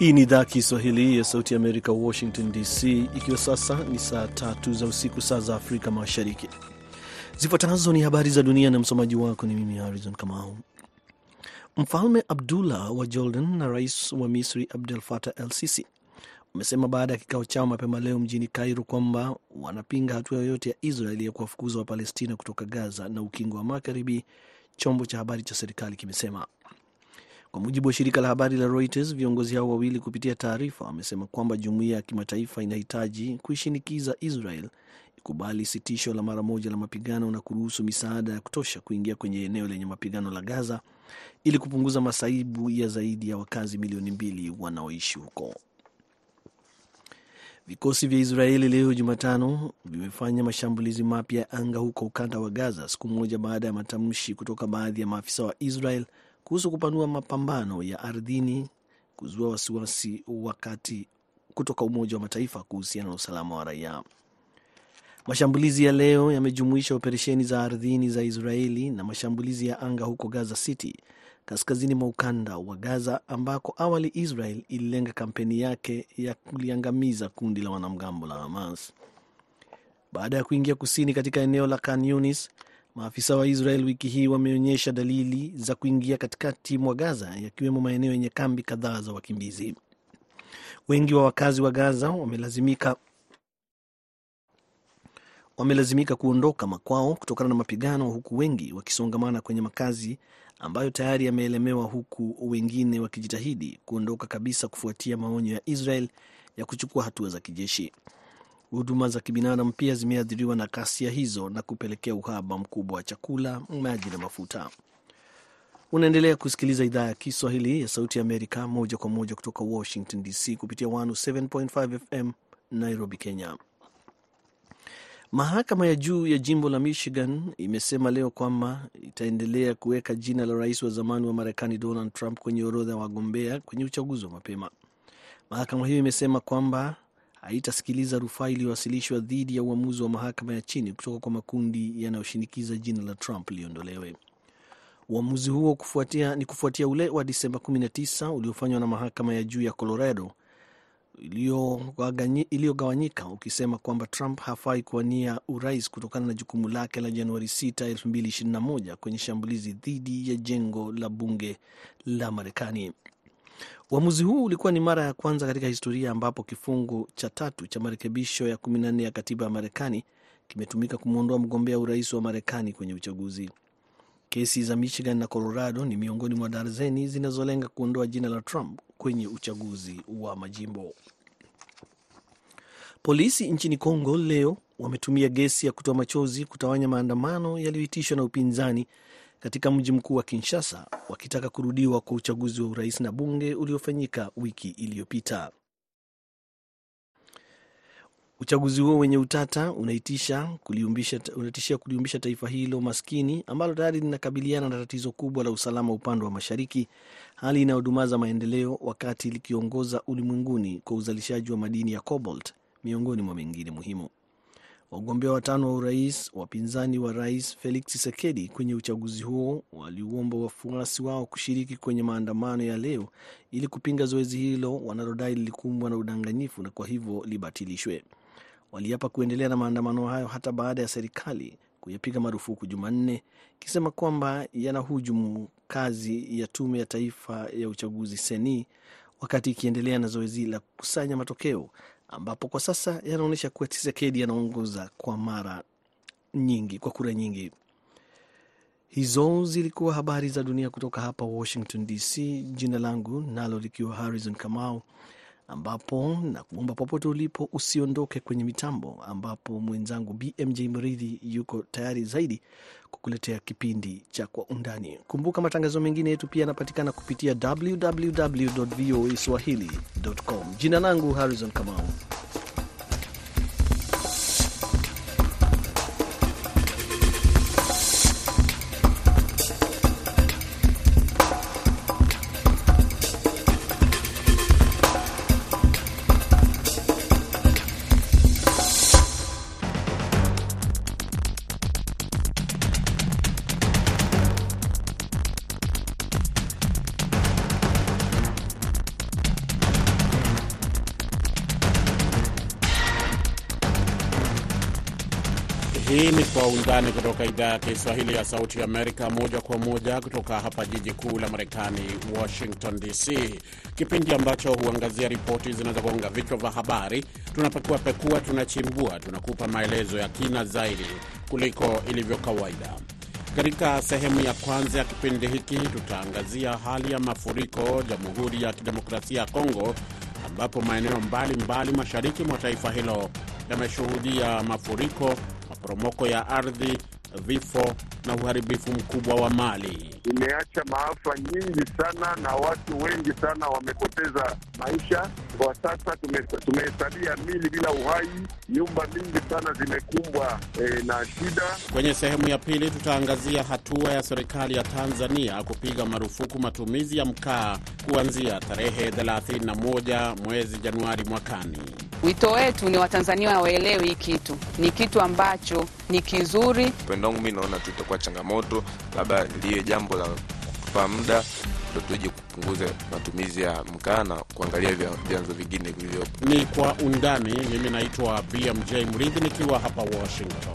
Hii ni idhaa Kiswahili ya Sauti ya Amerika, Washington DC, ikiwa sasa ni saa tatu za usiku, saa za Afrika Mashariki. Zifuatazo ni habari za dunia na msomaji wako ni mimi Harrison Kamau. Mfalme Abdullah wa Jordan na rais wa Misri Abdel Fattah El Sisi wamesema baada ya kikao chao mapema leo mjini Kairo kwamba wanapinga hatua yoyote ya Israeli ya kuwafukuza Wapalestina kutoka Gaza na Ukingo wa Magharibi, chombo cha habari cha serikali kimesema. Kwa mujibu wa shirika la habari la Reuters, viongozi hao wawili kupitia taarifa wamesema kwamba jumuiya ya kimataifa inahitaji kuishinikiza Israel ikubali sitisho la mara moja la mapigano na kuruhusu misaada ya kutosha kuingia kwenye eneo lenye mapigano la Gaza ili kupunguza masaibu ya zaidi ya wakazi milioni mbili wanaoishi huko. Vikosi vya Israeli leo Jumatano vimefanya mashambulizi mapya ya anga huko ukanda wa Gaza, siku moja baada ya matamshi kutoka baadhi ya maafisa wa Israel kuhusu kupanua mapambano ya ardhini kuzua wasiwasi wakati kutoka Umoja wa Mataifa kuhusiana na usalama wa raia. Mashambulizi ya leo yamejumuisha operesheni za ardhini za Israeli na mashambulizi ya anga huko Gaza City, kaskazini mwa ukanda wa Gaza, ambako awali Israel ililenga kampeni yake ya kuliangamiza kundi la wanamgambo la Hamas. Baada ya kuingia kusini katika eneo la Khan Yunis, maafisa wa Israel wiki hii wameonyesha dalili za kuingia katikati mwa Gaza, yakiwemo maeneo yenye kambi kadhaa za wakimbizi. Wengi wa wakazi wa Gaza wamelazimika wamelazimika kuondoka makwao kutokana na mapigano, huku wengi wakisongamana kwenye makazi ambayo tayari yameelemewa, huku wengine wakijitahidi kuondoka kabisa kufuatia maonyo ya Israel ya kuchukua hatua za kijeshi. Huduma za kibinadamu pia zimeathiriwa na ghasia hizo na kupelekea uhaba mkubwa wa chakula, maji na mafuta. Unaendelea kusikiliza idhaa ya Kiswahili ya Sauti ya Amerika moja kwa moja kutoka Washington DC kupitia 107.5 FM Nairobi, Kenya. Mahakama ya juu ya jimbo la Michigan imesema leo kwamba itaendelea kuweka jina la rais wa zamani wa Marekani Donald Trump kwenye orodha ya wagombea kwenye uchaguzi wa mapema. Mahakama hiyo imesema kwamba haitasikiliza rufaa iliyowasilishwa dhidi ya uamuzi wa mahakama ya chini kutoka kwa makundi yanayoshinikiza jina la Trump liondolewe. Uamuzi huo kufuatia, ni kufuatia ule wa Disemba 19 uliofanywa na mahakama ya juu ya Colorado iliyogawanyika ukisema kwamba Trump hafai kuwania urais kutokana na jukumu lake la Januari 6, 2021 kwenye shambulizi dhidi ya jengo la bunge la Marekani. Uamuzi huu ulikuwa ni mara ya kwanza katika historia ambapo kifungu cha tatu cha marekebisho ya 14 ya katiba ya Marekani kimetumika kumwondoa mgombea urais wa Marekani kwenye uchaguzi. Kesi za Michigan na Colorado ni miongoni mwa darzeni zinazolenga kuondoa jina la Trump kwenye uchaguzi wa majimbo. Polisi nchini Kongo leo wametumia gesi ya kutoa machozi kutawanya maandamano yaliyoitishwa na upinzani katika mji mkuu wa Kinshasa wakitaka kurudiwa kwa uchaguzi wa urais na bunge uliofanyika wiki iliyopita. Uchaguzi huo wenye utata unaitisha kuliumbisha, unatishia kuliumbisha taifa hilo maskini ambalo tayari linakabiliana na tatizo kubwa la usalama upande wa mashariki, hali inayodumaza maendeleo wakati likiongoza ulimwenguni kwa uzalishaji wa madini ya cobalt miongoni mwa mengine muhimu. Wagombea watano wa urais, wapinzani wa rais Felix Tshisekedi kwenye uchaguzi huo, waliuomba wafuasi wao kushiriki kwenye maandamano ya leo ili kupinga zoezi hilo wanalodai lilikumbwa na udanganyifu na kwa hivyo libatilishwe. Waliapa kuendelea na maandamano hayo hata baada ya serikali kuyapiga marufuku Jumanne, ikisema kwamba yanahujumu kazi ya tume ya taifa ya uchaguzi seni, wakati ikiendelea na zoezi la kukusanya matokeo ambapo kwa sasa yanaonyesha kuwa Tshisekedi anaongoza kwa mara nyingi kwa kura nyingi. Hizo zilikuwa habari za dunia kutoka hapa Washington DC. Jina langu nalo likiwa Harrison Kamau, ambapo na kuomba popote ulipo usiondoke kwenye mitambo, ambapo mwenzangu BMJ Mridhi yuko tayari zaidi kukuletea kipindi cha Kwa Undani. Kumbuka matangazo mengine yetu pia yanapatikana kupitia www voa swahili.com. Jina langu Harrison Kamau. Undani kutoka idhaa ya Kiswahili ya Sauti ya Amerika, moja kwa moja kutoka hapa jiji kuu la Marekani, Washington DC, kipindi ambacho huangazia ripoti zinazogonga vichwa vya habari. Tunapekua pekua, tunachimbua, tunakupa maelezo ya kina zaidi kuliko ilivyo kawaida. Katika sehemu ya kwanza ya kipindi hiki tutaangazia hali ya mafuriko Jamhuri ya Kidemokrasia ya Kongo, ambapo maeneo mbalimbali mashariki mwa taifa hilo yameshuhudia mafuriko, maporomoko ya ardhi, vifo na uharibifu mkubwa wa mali. Imeacha maafa nyingi sana na watu wengi sana wamepoteza maisha. Kwa sasa tumehesabia mili bila uhai, nyumba mingi sana zimekumbwa e, na shida. Kwenye sehemu ya pili tutaangazia hatua ya serikali ya Tanzania kupiga marufuku matumizi ya mkaa kuanzia tarehe 31 mwezi Januari mwakani. Wito wetu ni Watanzania waelewe hii kitu ni kitu ambacho ni kizuri. Upendo wangu mi naona tu itakuwa changamoto, labda liwe jambo la kupa muda ndo tuje kupunguza matumizi ya mkaa na kuangalia vyanzo vingine vilivyopo. Ni Kwa Undani. Mimi naitwa BMJ Mridhi nikiwa hapa Washington.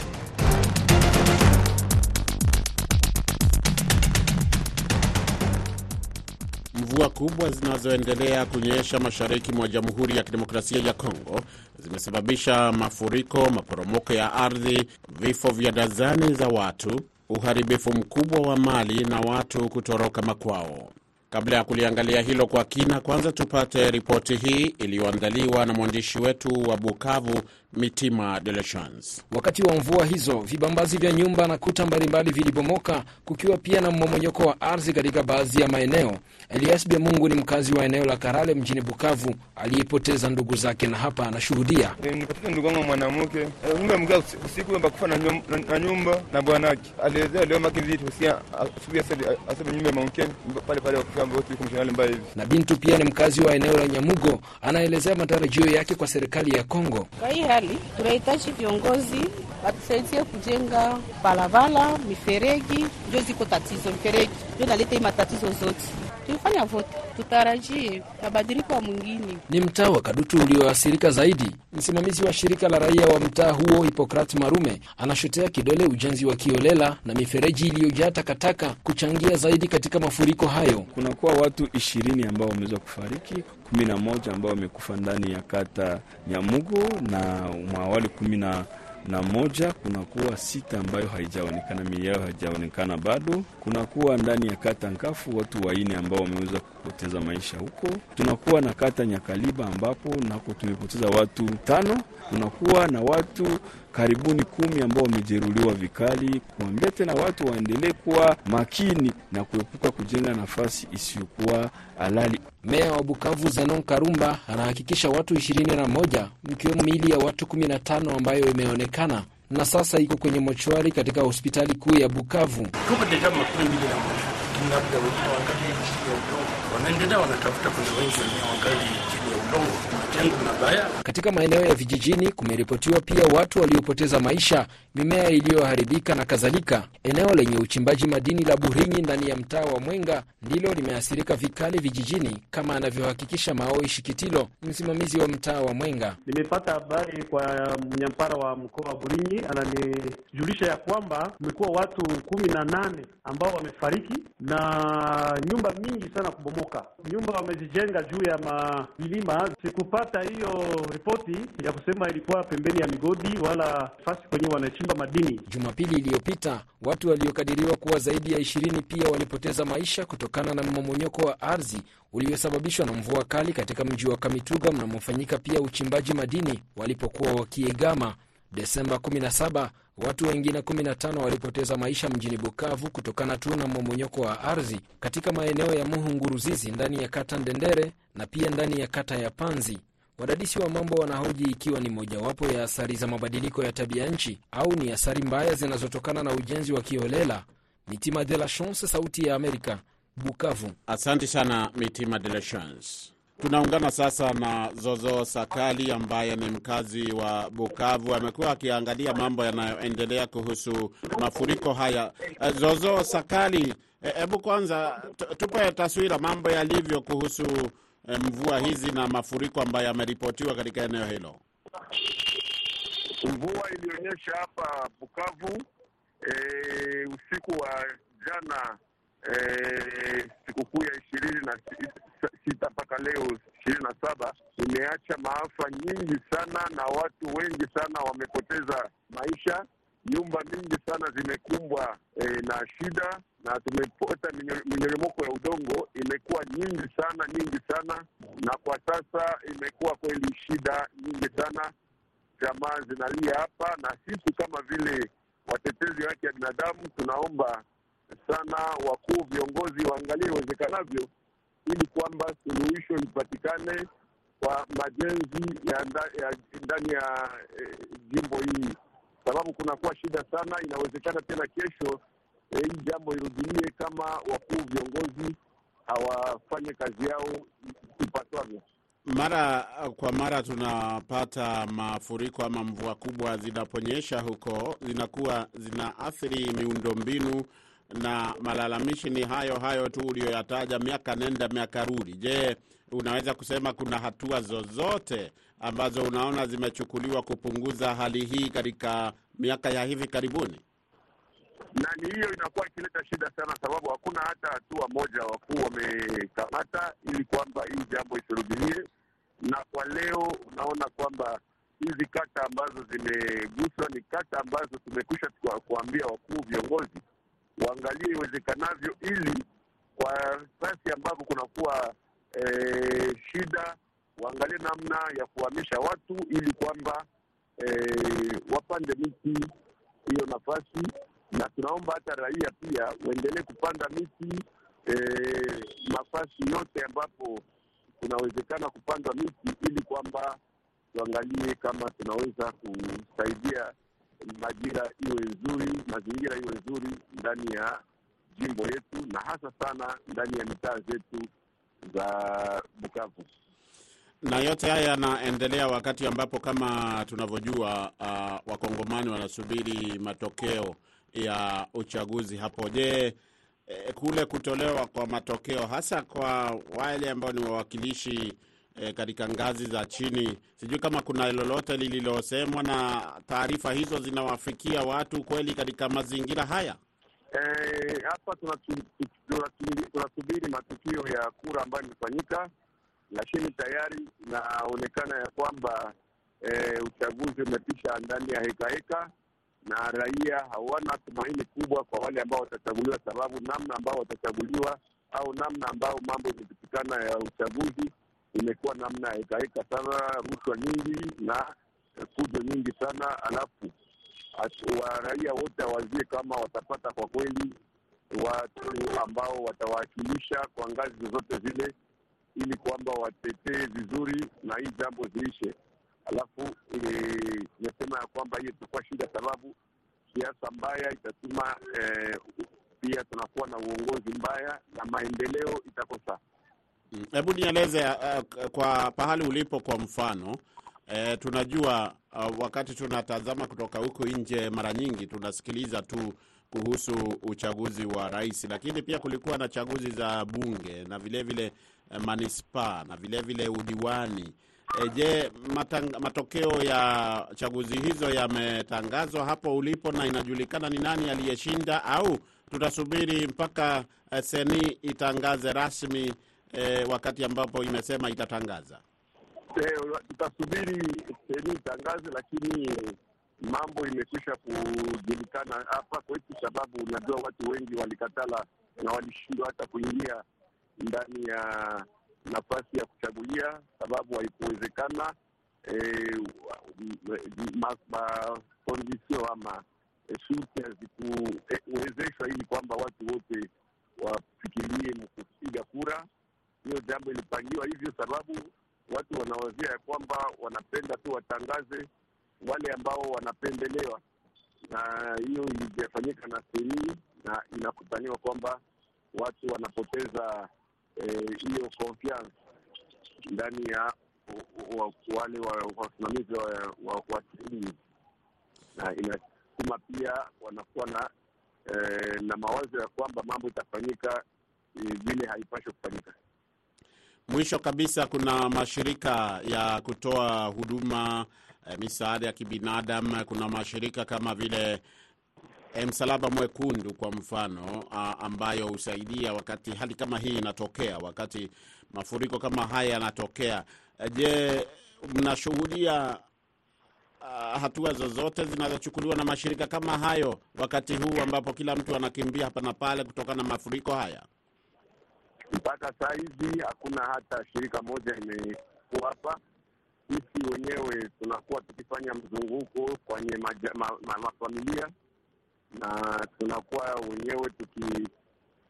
Mvua kubwa zinazoendelea kunyesha mashariki mwa Jamhuri ya Kidemokrasia ya Kongo zimesababisha mafuriko, maporomoko ya ardhi, vifo vya dazani za watu, uharibifu mkubwa wa mali na watu kutoroka makwao. Kabla ya kuliangalia hilo kwa kina, kwanza tupate ripoti hii iliyoandaliwa na mwandishi wetu wa Bukavu, Mitima de la Chance. Wakati wa mvua hizo, vibambazi vya nyumba na kuta mbalimbali vilibomoka, kukiwa pia na mmomonyoko wa ardhi katika baadhi ya maeneo. Elias Mungu ni mkazi wa eneo la Karale mjini Bukavu aliyepoteza ndugu zake, na hapa anashuhudia. Nipoteza ndugu wangu mwanamke mwanamke usiku bakufa na nyumba na bwanake alielezea leo makivitu asubuhi asema nyumba ya maukeni pale pale na Bintu pia ni mkazi wa eneo la Nyamugo, anaelezea matarajio yake kwa serikali ya Kongo. Kwa hii hali tunahitaji viongozi watusaidie kujenga barabara, miferegi, ndio ziko tatizo, miferegi ndio naleta hii matatizo zote. Tulifanya vote, tutarajie mabadiliko mwingine. Ni mtaa wa Kadutu ulioathirika zaidi. Msimamizi wa shirika la raia wa mtaa huo Hipokrat Marume anashotea kidole ujenzi wa kiolela na mifereji iliyojaa takataka kuchangia zaidi katika mafuriko hayo. Kunakuwa watu ishirini ambao wameweza kufariki, kumi na moja ambao wamekufa ndani ya kata Nyamugo na mwawali kumi na na moja kunakuwa sita ambayo haijaonekana, mili yao haijaonekana bado. Kunakuwa ndani ya kata Nkafu watu waine ambao wameweza kupoteza maisha huko. Tunakuwa na kata Nyakaliba ambapo nako tumepoteza watu tano. Kunakuwa na watu karibuni kumi ambao wamejeruhiwa vikali. Kuambia tena watu waendelee kuwa makini na kuepuka kujenga nafasi isiyokuwa halali. Meya wa Bukavu Zenon Karumba anahakikisha watu ishirini na moja mkiwemo miili ya watu kumi na tano ambayo imeonekana na sasa iko kwenye mochwari katika hospitali kuu ya Bukavu. Wanaendelea wanatafuta, kuna wengi wenye wangali Katika maeneo ya vijijini kumeripotiwa pia watu waliopoteza maisha, mimea iliyoharibika na kadhalika. Eneo lenye uchimbaji madini la Burinyi ndani ya mtaa wa Mwenga ndilo limeathirika vikali vijijini, kama anavyohakikisha Maoi Shikitilo, msimamizi wa mtaa wa Mwenga. Nimepata habari kwa mnyampara wa mkoa wa Burinyi, ananijulisha ya kwamba kumekuwa watu kumi na nane ambao wamefariki na nyumba mingi sana kubomoka. Nyumba wamezijenga juu ya milima. Sikupata hiyo ripoti ya kusema ilikuwa pembeni ya migodi wala fasi kwenye wanachimba madini. Jumapili iliyopita watu waliokadiriwa kuwa zaidi ya ishirini pia walipoteza maisha kutokana na mmomonyoko wa ardhi uliosababishwa na mvua kali katika mji wa Kamituga mnamofanyika pia uchimbaji madini walipokuwa wakiegama. Desemba 17 watu wengine 15 walipoteza maisha mjini Bukavu kutokana tu na mmomonyoko wa ardhi katika maeneo ya Muhunguruzizi ndani ya kata Ndendere na pia ndani ya kata ya Panzi. Wadadisi wa mambo wanahoji ikiwa ni mojawapo ya athari za mabadiliko ya tabia nchi au ni athari mbaya zinazotokana na ujenzi wa kiholela. Mitima de la Chance, Sauti ya Amerika, Bukavu. Asante sana Mitima de la Chance. Tunaungana sasa na Zozo Sakali ambaye ni mkazi wa Bukavu. Amekuwa akiangalia mambo yanayoendelea kuhusu mafuriko haya. Zozo Sakali, hebu kwanza tupe taswira mambo yalivyo kuhusu mvua hizi na mafuriko ambayo yameripotiwa katika eneo hilo. Mvua ilionyesha hapa Bukavu e, usiku wa jana sikukuu ya ishirini na sita mpaka leo ishirini na saba imeacha maafa nyingi sana na watu wengi sana wamepoteza maisha. Nyumba mingi sana zimekumbwa e, na shida na tumepota minyo- minyoromoko ya udongo imekuwa nyingi sana nyingi sana, na kwa sasa imekuwa kweli shida nyingi sana jamaa zinalia hapa, na sisi kama vile watetezi wa haki ya binadamu tunaomba sana wakuu viongozi waangalie iwezekanavyo, ili kwamba suluhisho lipatikane kwa majenzi ya ndani ya ya eh, jimbo hii, sababu kunakuwa shida sana. Inawezekana tena kesho eh, jambo irudilie kama wakuu viongozi hawafanye kazi yao ipaswavyo. Mara kwa mara tunapata mafuriko ama mvua kubwa zinaponyesha huko, zinakuwa zinaathiri miundombinu, na malalamishi ni hayo hayo tu uliyoyataja, miaka nenda miaka rudi. Je, unaweza kusema kuna hatua zozote ambazo unaona zimechukuliwa kupunguza hali hii katika miaka ya hivi karibuni? na ni hiyo inakuwa ikileta shida sana, sababu hakuna hata hatua moja wakuu wamekamata ili kwamba hii jambo isirudilie. Na kwa leo unaona kwamba hizi kata ambazo zimeguswa ni kata ambazo tumekwisha kuambia wakuu viongozi waangalie iwezekanavyo, ili kwa nafasi ambapo kunakuwa e, shida waangalie namna ya kuhamisha watu ili kwamba e, wapande miti hiyo nafasi. Na tunaomba hata raia pia waendelee kupanda miti e, nafasi yote ambapo kunawezekana kupandwa miti ili kwamba tuangalie kama tunaweza kusaidia majira iwe nzuri, mazingira iwe nzuri ndani ya jimbo yetu na hasa sana ndani ya mitaa zetu za Bukavu. na yote haya yanaendelea wakati ambapo kama tunavyojua, uh, wakongomani wanasubiri matokeo ya uchaguzi hapo. Je, eh, kule kutolewa kwa matokeo hasa kwa wale ambao ni wawakilishi eh, katika ngazi za chini, sijui kama kuna lolote lililosemwa na taarifa hizo zinawafikia watu kweli katika mazingira haya? Eh, hapa tunasubiri matukio ya kura ambayo imefanyika, lakini tayari inaonekana ya kwamba e, uchaguzi umepisha ndani ya heka heka, na raia hawana tumaini kubwa kwa wale ambao watachaguliwa, sababu namna ambao watachaguliwa au namna ambao mambo imepitikana ya uchaguzi imekuwa namna ya heka heka sana, rushwa nyingi na eh, fujo nyingi sana, alafu waraia wote hawazie kama watapata kwa kweli watu ambao watawakilisha kwa ngazi zozote zile, ili kwamba watetee vizuri na hii jambo ziishe. Alafu imesema ya kwamba hiyo itakuwa shida, sababu siasa mbaya itatuma eh, pia tunakuwa na uongozi mbaya na maendeleo itakosa. Mm, Hebu nieleze uh, kwa pahali ulipo kwa mfano eh, tunajua uh, wakati tunatazama kutoka huku nje, mara nyingi tunasikiliza tu kuhusu uchaguzi wa rais, lakini pia kulikuwa na chaguzi za bunge na vilevile vile, eh, manispaa na vilevile vile udiwani. Eh, je, matokeo ya chaguzi hizo yametangazwa hapo ulipo na inajulikana ni nani aliyeshinda, au tutasubiri mpaka seni itangaze rasmi eh, wakati ambapo imesema itatangaza? Eh, tutasubiri sehemu itangaze, lakini mambo imekwisha kujulikana hapa kwetu, sababu unajua watu wengi walikatala na walishindwa hata kuingia ndani ya nafasi ya kuchagulia, sababu haikuwezekana eh, makondisio ama eh, shurti hazikuwezeshwa ili kwamba watu wote wafikirie kupiga kura. Hiyo jambo ilipangiwa hivyo sababu watu wanawazia ya kwamba wanapenda tu watangaze wale ambao wanapendelewa, na hiyo ilijafanyika na seni na inakutaniwa kwamba watu wanapoteza hiyo eh, confiance ndani ya wale wasimamizi wa, wa na inasukuma pia wanakuwa na eh, na mawazo ya kwamba mambo itafanyika vile eh, haipashwi kufanyika. Mwisho kabisa, kuna mashirika ya kutoa huduma eh, misaada ya kibinadamu. Kuna mashirika kama vile eh, Msalaba Mwekundu kwa mfano ah, ambayo husaidia wakati hali kama hii inatokea, wakati mafuriko kama haya yanatokea. Eh, Je, mnashuhudia uh, hatua zozote zinazochukuliwa na mashirika kama hayo wakati huu ambapo kila mtu anakimbia hapa na pale kutokana na mafuriko haya? Mpaka saa hizi hakuna hata shirika moja imekuwa hapa. Sisi wenyewe tunakuwa tukifanya mzunguko kwenye mafamilia ma, ma, mafamilia na tunakuwa wenyewe tuki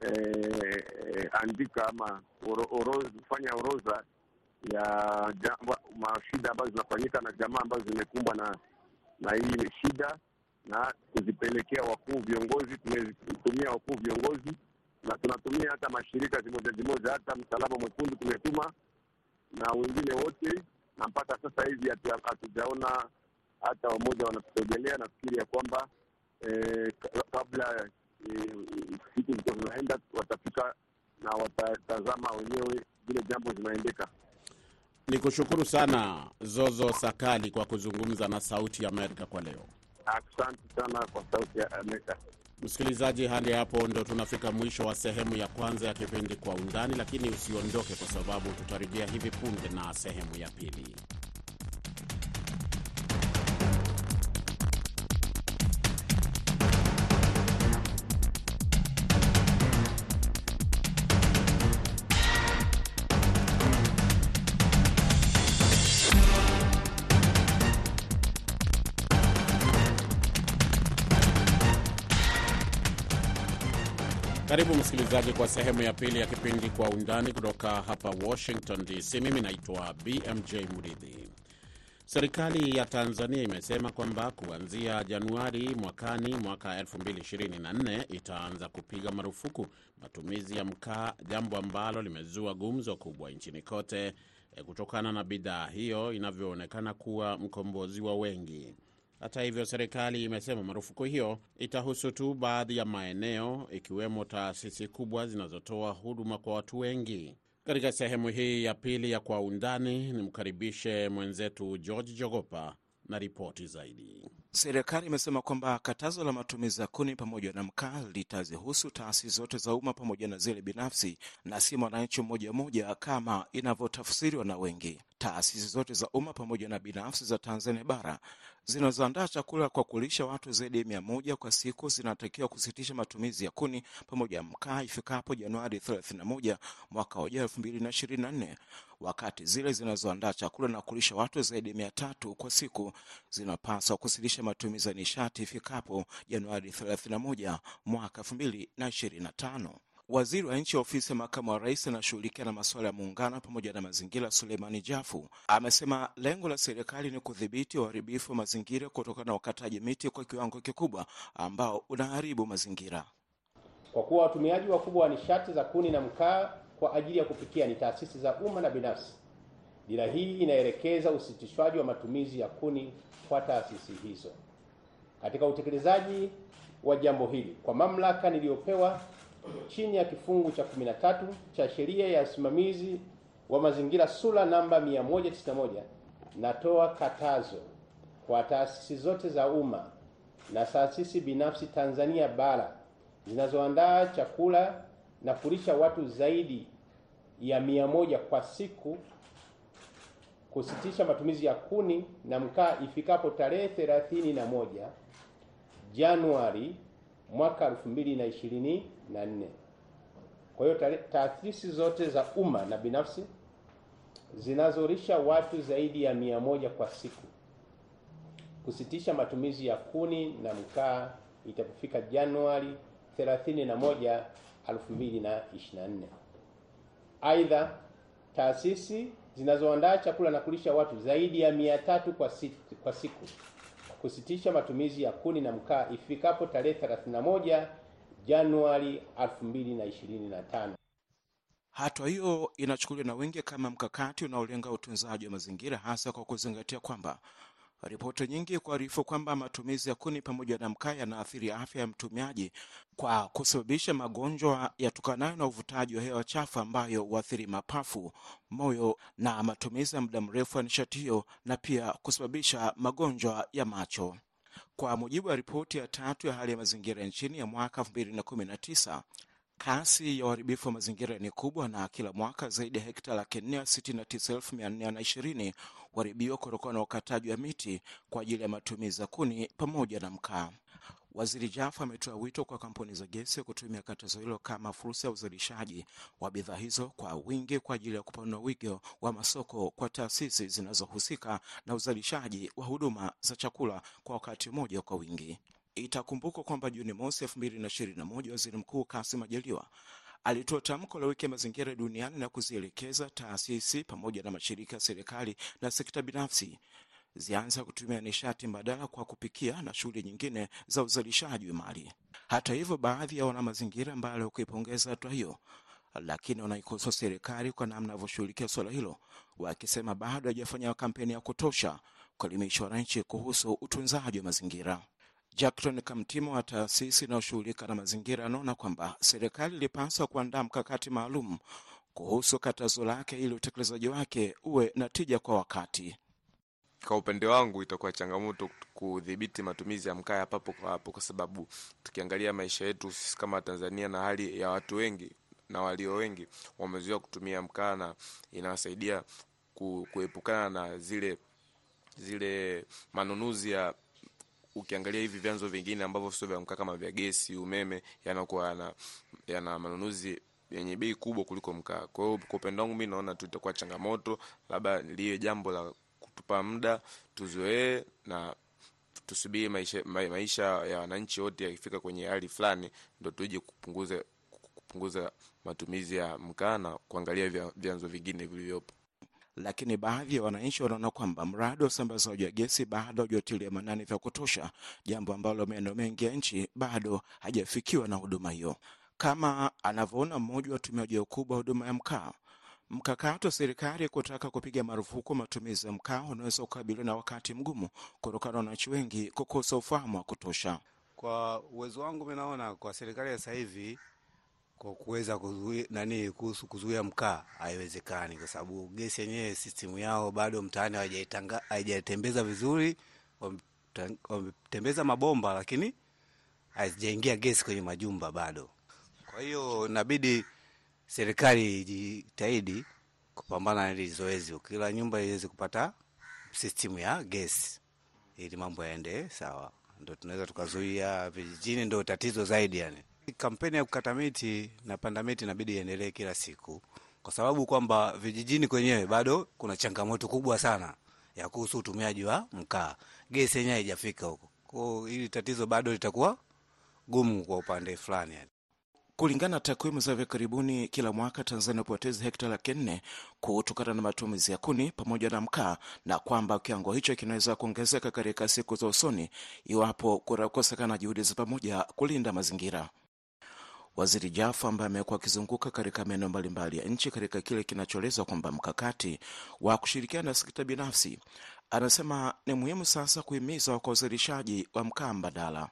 eh, andika ama oro, oro, orodha ya jamba, mashida ambazo zinafanyika na jamaa ambazo zimekumbwa na na hii shida na kuzipelekea wakuu viongozi. Tumetumia wakuu viongozi na tunatumia hata mashirika zimoja zimoja, hata Msalaba Mwekundu tumetuma na wengine wote, na mpaka sasa hivi hatujaona hata wamoja wanatusogelea. Nafikiri ya kwamba eh, ka- kabla eh, siku ziko zinaenda watafika na watatazama wenyewe vile jambo zinaendeka. Ni kushukuru sana Zozo Sakali kwa kuzungumza na Sauti ya Amerika kwa leo. Asante sana kwa Sauti ya Amerika. Msikilizaji, hadi hapo ndo tunafika mwisho wa sehemu ya kwanza ya kipindi Kwa Undani, lakini usiondoke, kwa sababu tutarejea hivi punde na sehemu ya pili. Karibu msikilizaji kwa sehemu ya pili ya kipindi Kwa Undani kutoka hapa Washington DC. Mimi naitwa BMJ Muridhi. Serikali ya Tanzania imesema kwamba kuanzia Januari mwakani mwaka 2024 itaanza kupiga marufuku matumizi ya mkaa, jambo ambalo limezua gumzo kubwa nchini kote eh, kutokana na bidhaa hiyo inavyoonekana kuwa mkombozi wa wengi. Hata hivyo, serikali imesema marufuku hiyo itahusu tu baadhi ya maeneo ikiwemo taasisi kubwa zinazotoa huduma kwa watu wengi. Katika sehemu hii ya pili ya Kwa Undani, nimkaribishe mwenzetu George Jogopa na ripoti zaidi. Serikali imesema kwamba katazo la matumizi ya kuni pamoja na mkaa litazihusu taasisi zote za umma pamoja na zile binafsi na si mwananchi mmoja mmoja kama inavyotafsiriwa na wengi. Taasisi zote za umma pamoja na binafsi za Tanzania bara zinazoandaa chakula kwa kulisha watu zaidi ya mia moja kwa siku zinatakiwa kusitisha matumizi ya kuni pamoja na mkaa ifikapo Januari 31 mwaka ujao 2024 wakati zile zinazoandaa chakula na kulisha watu zaidi ya mia tatu kwa siku zinapaswa kusitisha matumizi ya nishati ifikapo Januari 31 mwaka 2025. Waziri wa nchi ofisi ya makamu wa rais anashughulikia na masuala ya muungano pamoja na mazingira, Suleimani Jafu amesema lengo la serikali ni kudhibiti uharibifu wa mazingira kutokana na ukataji miti kwa kiwango kikubwa ambao unaharibu mazingira. Kwa kuwa watumiaji wakubwa wa nishati za kuni na mkaa kwa ajili ya kupikia ni taasisi za umma na binafsi, dira hii inaelekeza usitishwaji wa matumizi ya kuni kwa taasisi hizo. Katika utekelezaji wa jambo hili, kwa mamlaka niliyopewa chini ya kifungu cha 13 cha sheria ya usimamizi wa mazingira sura namba 191, natoa katazo kwa taasisi zote za umma na taasisi binafsi Tanzania bara zinazoandaa chakula na kulisha watu zaidi ya mia moja kwa siku kusitisha matumizi ya kuni na mkaa ifikapo tarehe 31 Januari mwaka 2024. Kwa hiyo taasisi zote za umma na binafsi zinazolisha watu zaidi ya mia moja kwa siku kusitisha matumizi ya kuni na mkaa itapofika Januari 31, 2024. Aidha, taasisi zinazoandaa chakula na kulisha watu zaidi ya mia tatu kwa siku, kwa siku kusitisha matumizi ya kuni na mkaa ifikapo tarehe 31 Januari 2025. Hatua hiyo inachukuliwa na wengi kama mkakati unaolenga utunzaji wa mazingira, hasa kwa kuzingatia kwamba ripoti nyingi kuarifu kwamba matumizi ya kuni pamoja na mkaa yanaathiri afya ya mtumiaji kwa kusababisha magonjwa yatokanayo na uvutaji wa hewa chafu ambayo huathiri mapafu, moyo na matumizi ya muda mrefu ya nishati hiyo, na pia kusababisha magonjwa ya macho. Kwa mujibu wa ripoti ya tatu ya hali ya mazingira nchini ya mwaka 2019 kasi ya uharibifu wa mazingira ni kubwa, na kila mwaka zaidi ya hekta laki nne sitini na tisa elfu mia nne na ishirini huharibiwa kutokana na ukataji wa miti kwa ajili ya matumizi ya kuni pamoja na mkaa. Waziri Jafo ametoa wito kwa kampuni za gesi kutumia katazo hilo kama fursa ya uzalishaji wa bidhaa hizo kwa wingi kwa ajili ya kupanua wigo wa masoko kwa taasisi zinazohusika na uzalishaji wa huduma za chakula kwa wakati mmoja kwa wingi. Itakumbukwa kwamba Juni mosi elfu mbili na ishirini na moja waziri mkuu Kassim Majaliwa alitoa tamko la wiki ya mazingira duniani na kuzielekeza taasisi pamoja na mashirika ya serikali na sekta binafsi zianza kutumia nishati mbadala kwa kupikia na shughuli nyingine za uzalishaji wa mali. Hata hivyo, baadhi ya wanamazingira mbali ya kuipongeza hatua hiyo, lakini wanaikosoa serikali kwa namna inavyoshughulikia suala hilo, wakisema bado hajafanya kampeni ya kutosha kuelimisha wananchi kuhusu utunzaji wa mazingira. Jackton Kamtimo wa taasisi inayoshughulika na mazingira anaona kwamba serikali ilipaswa kuandaa mkakati maalum kuhusu katazo lake ili utekelezaji wake uwe na tija kwa wakati. Kwa upande wangu itakuwa changamoto kudhibiti matumizi ya mkaa ya papo kwa hapo, kwa sababu tukiangalia maisha yetu sisi kama Tanzania na hali ya watu wengi na walio wengi wamezoea kutumia mkaa na inawasaidia kuepukana na zile zile manunuzi ya ukiangalia hivi vyanzo vingine ambavyo sio vya mkaa kama vya gesi, umeme, yanakuwa yana, yana manunuzi yenye bei kubwa kuliko mkaa. Kwa hiyo kwa upande wangu mi naona tu itakuwa changamoto, labda liwe jambo la kutupa muda tuzoee na tusubiri maisha, maisha ya wananchi wote yakifika kwenye hali fulani, ndo tuje kupunguza kupunguza matumizi ya mkaa na kuangalia vyanzo vingine vilivyopo lakini baadhi ya wananchi wanaona kwamba mradi wa usambazaji wa gesi bado haujatilia manani vya kutosha, jambo ambalo maeneo mengi ya nchi bado hajafikiwa na huduma hiyo, kama anavyoona mmoja wa watumiaji wakubwa wa huduma ya mkaa. Mkakati wa serikali kutaka kupiga marufuku matumizi ya mkaa unaweza kukabiliwa na wakati mgumu kutokana na wananchi wengi kukosa ufahamu wa kutosha. Kwa uwezo wangu, mi naona kwa serikali ya sasa hivi kwa kuweza kuzuia nani kuhusu kuzuia mkaa haiwezekani, kwa sababu gesi yenyewe sistimu yao bado mtaani haijatembeza vizuri. Wametembeza mabomba, lakini haijaingia gesi kwenye majumba bado. Kwa hiyo inabidi serikali ijitahidi kupambana na hili zoezi, kila nyumba iweze kupata sistimu ya gesi ili mambo yaende sawa, ndo tunaweza tukazuia. Vijijini ndo tatizo zaidi yani. Kampeni ya kukata miti na panda miti inabidi iendelee kila siku, kwa sababu kwamba vijijini kwenyewe bado kuna changamoto kubwa sana ya kuhusu utumiaji wa mkaa. Gesi yenyewe haijafika huko, kwa hili tatizo bado litakuwa gumu kwa upande fulani yani. Kulingana na takwimu za hivi karibuni, kila mwaka Tanzania hupoteza hekta laki nne kutokana na matumizi ya kuni pamoja na mkaa, na kwamba kiwango hicho kinaweza kuongezeka katika siku za usoni iwapo kutakosekana juhudi za pamoja kulinda mazingira. Waziri Jafo ambaye amekuwa akizunguka katika maeneo mbalimbali ya nchi katika kile kinachoelezwa kwamba mkakati wa kushirikiana na sekta binafsi, anasema ni muhimu sasa kuhimiza kwa uzalishaji wa mkaa mbadala.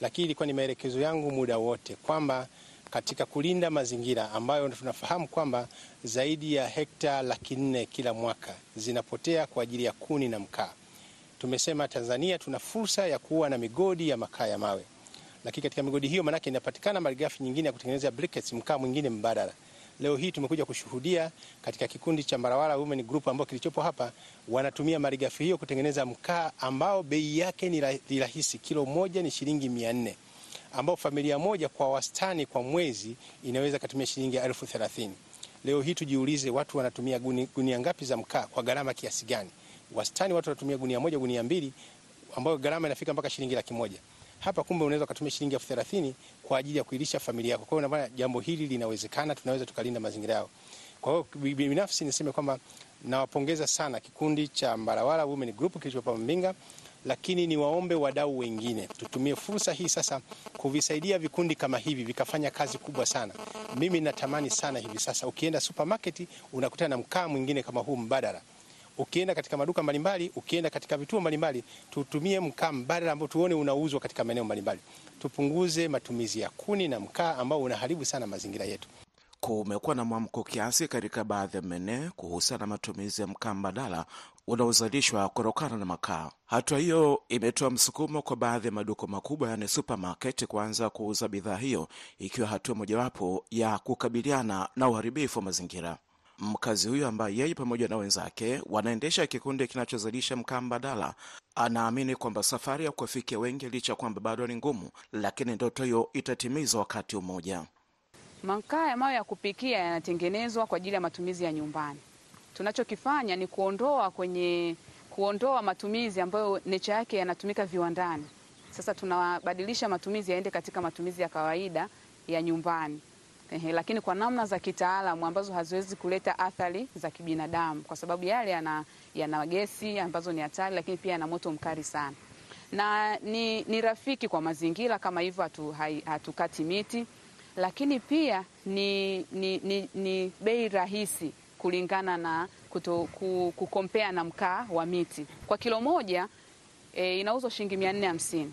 Lakini ilikuwa ni maelekezo yangu muda wote kwamba katika kulinda mazingira ambayo tunafahamu kwamba zaidi ya hekta laki nne kila mwaka zinapotea kwa ajili ya kuni na mkaa, tumesema Tanzania tuna fursa ya kuwa na migodi ya makaa ya mawe. Lakini katika migodi hiyo manake inapatikana malighafi nyingine ya kutengeneza briquettes, mkaa mwingine mbadala. Leo hii tumekuja kushuhudia katika kikundi cha Mbarawara Women Group ambao kilichopo hapa, wanatumia malighafi hiyo kutengeneza mkaa ambao bei yake ni rahisi, kilo moja ni shilingi mia nne ambao familia moja kwa wastani kwa mwezi inaweza katumia shilingi elfu thelathini. Leo hii tujiulize, watu wanatumia gunia, gunia ngapi za mkaa kwa gharama kiasi gani? Wastani watu wanatumia gunia moja, gunia mbili, ambayo gharama inafika mpaka shilingi laki moja hapa kumbe unaweza ukatumia shilingi elfu thelathini kwa ajili ya kuilisha familia yako. Kwa hiyo naona jambo hili linawezekana, tunaweza tukalinda mazingira yao. Kwa hiyo binafsi niseme kwamba nawapongeza sana kikundi cha Mbarawara Women Group kilichopo Mbinga, lakini niwaombe wadau wengine tutumie fursa hii sasa kuvisaidia vikundi kama hivi vikafanya kazi kubwa sana. Mimi natamani sana hivi sasa ukienda supermarket unakutana na mkaa mwingine kama huu mbadala ukienda katika maduka mbalimbali, ukienda katika vituo mbalimbali, tutumie mkaa mbadala ambao tuone unauzwa katika maeneo mbalimbali. Tupunguze matumizi ya kuni na mkaa ambao unaharibu sana mazingira yetu. Kumekuwa na mwamko kiasi katika baadhi ya maeneo kuhusiana na matumizi ya mkaa mbadala unaozalishwa kutokana na makaa. Hatua hiyo imetoa msukumo kwa baadhi ya maduka makubwa, yaani supermarket, kuanza kuuza bidhaa hiyo, ikiwa hatua mojawapo ya kukabiliana na uharibifu wa mazingira. Mkazi huyo ambaye yeye pamoja na wenzake wanaendesha kikundi kinachozalisha mkaa mbadala anaamini kwamba safari ya kuwafikia wengi, licha ya kwamba bado ni ngumu, lakini ndoto hiyo itatimizwa wakati mmoja. Makaa ya mawe ya kupikia yanatengenezwa kwa ajili ya matumizi ya nyumbani. Tunachokifanya ni kuondoa kwenye kuondoa matumizi ambayo necha yake yanatumika viwandani. Sasa tunabadilisha matumizi yaende katika matumizi ya kawaida ya nyumbani. Ehe, lakini kwa namna za kitaalamu ambazo haziwezi kuleta athari za kibinadamu, kwa sababu yale yana, yana gesi ambazo ni hatari, lakini pia yana moto mkali sana, na ni, ni rafiki kwa mazingira kama hivyo, hatu, hatukati miti, lakini pia ni, ni, ni, ni bei rahisi kulingana na kuto, kukompea na mkaa wa miti. Kwa kilo moja e, inauzwa shilingi mia nne hamsini,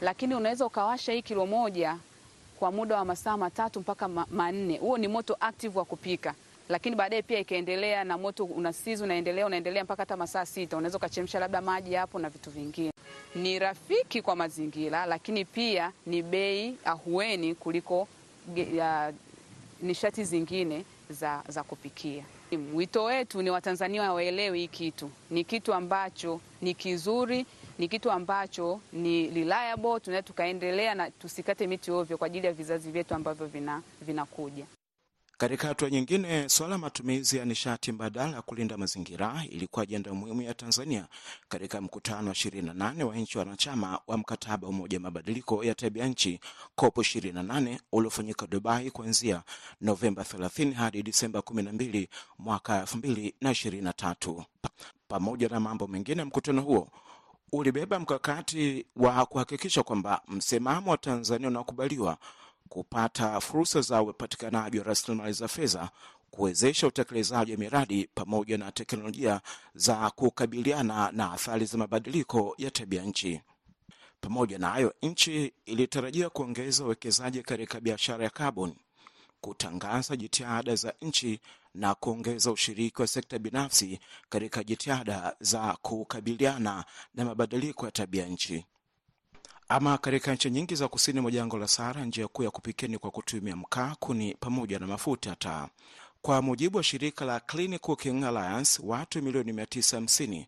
lakini unaweza ukawasha hii kilo moja kwa muda wa masaa matatu mpaka manne. Huo ni moto active wa kupika, lakini baadaye pia ikaendelea na moto unasizi, unaendelea unaendelea mpaka hata masaa sita. Unaweza ukachemsha labda maji hapo na vitu vingine. Ni rafiki kwa mazingira, lakini pia ni bei ahueni kuliko ya nishati zingine za, za kupikia. Wito wetu ni Watanzania waelewe hii kitu ni kitu ambacho ni kizuri ni kitu ambacho ni reliable, tunaweza tukaendelea na tusikate miti ovyo kwa ajili ya vizazi vyetu ambavyo vinakuja vina katika hatua nyingine, suala la matumizi ya nishati mbadala ya kulinda mazingira ilikuwa ajenda muhimu ya Tanzania katika mkutano wa 28 wa nchi wanachama wa mkataba wa Umoja mabadiliko ya tabia nchi COP 28 uliofanyika Dubai kuanzia Novemba 30 hadi Disemba 12 mwaka 2023. Pamoja na mambo mengine, mkutano huo ulibeba mkakati wa kuhakikisha kwamba msimamo wa Tanzania unakubaliwa kupata fursa za upatikanaji wa rasilimali za fedha, kuwezesha utekelezaji wa miradi pamoja na teknolojia za kukabiliana na athari za mabadiliko ya tabia nchi. Pamoja na hayo, nchi ilitarajia kuongeza uwekezaji katika biashara ya kaboni, kutangaza jitihada za nchi na kuongeza ushiriki wa sekta binafsi katika jitihada za kukabiliana na mabadiliko ya tabia nchi. Ama katika nchi nyingi za kusini mwa jangwa la Sahara, njia kuu ya kupikia ni kwa kutumia mkaa, kuni pamoja na mafuta taa. Kwa mujibu wa shirika la Clean Cooking Alliance, watu milioni 950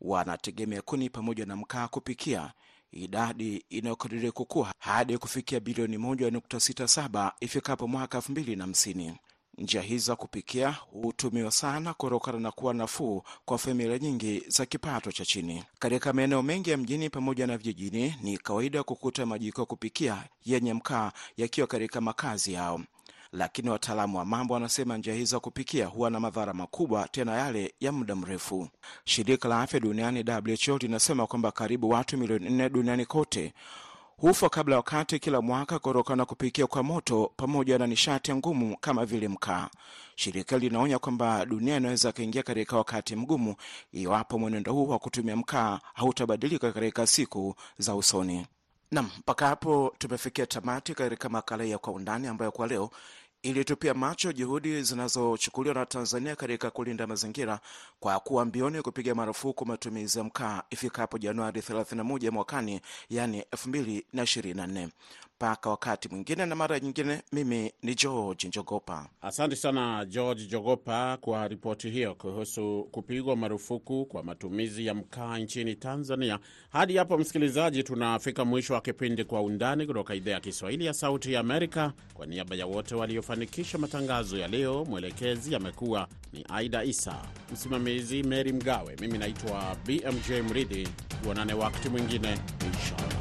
wanategemea kuni pamoja na mkaa kupikia, idadi inayokadiriwa kukua hadi kufikia bilioni 1.67 ifikapo mwaka 2050. Njia hizi za kupikia hutumiwa sana kutokana na kuwa nafuu kwa familia nyingi za kipato cha chini. Katika maeneo mengi ya mjini pamoja na vijijini, ni kawaida kukuta majiko ya kupikia yenye mkaa yakiwa katika makazi yao, lakini wataalamu wa mambo wanasema njia hizi za kupikia huwa na madhara makubwa, tena yale ya muda mrefu. Shirika la Afya Duniani WHO linasema kwamba karibu watu milioni nne duniani kote hufa kabla ya wakati kila mwaka kutokana na kupikia kwa moto pamoja na nishati ngumu kama vile mkaa. Shirika linaonya kwamba dunia inaweza kaingia katika wakati mgumu iwapo mwenendo huu wa kutumia mkaa hautabadilika katika siku za usoni. Nam, mpaka hapo tumefikia tamati katika makala ya Kwa Undani ambayo kwa leo ilitupia macho juhudi zinazochukuliwa na Tanzania katika kulinda mazingira kwa kuwa mbioni kupiga marufuku matumizi ya mkaa ifikapo Januari 31 mwakani, yani 2024. Mpaka wakati mwingine na mara nyingine, mimi ni George Njogopa. Asante sana George Jogopa kwa ripoti hiyo kuhusu kupigwa marufuku kwa matumizi ya mkaa nchini Tanzania. Hadi hapo, msikilizaji, tunafika mwisho wa kipindi Kwa Undani kutoka idhaa ya Kiswahili ya Sauti ya Amerika. Kwa niaba ya wote waliofanikisha matangazo ya leo, mwelekezi amekuwa ni Aida Isa, msimamizi Meri Mgawe, mimi naitwa BMJ Mridhi. Tuonane wakati mwingine, inshallah.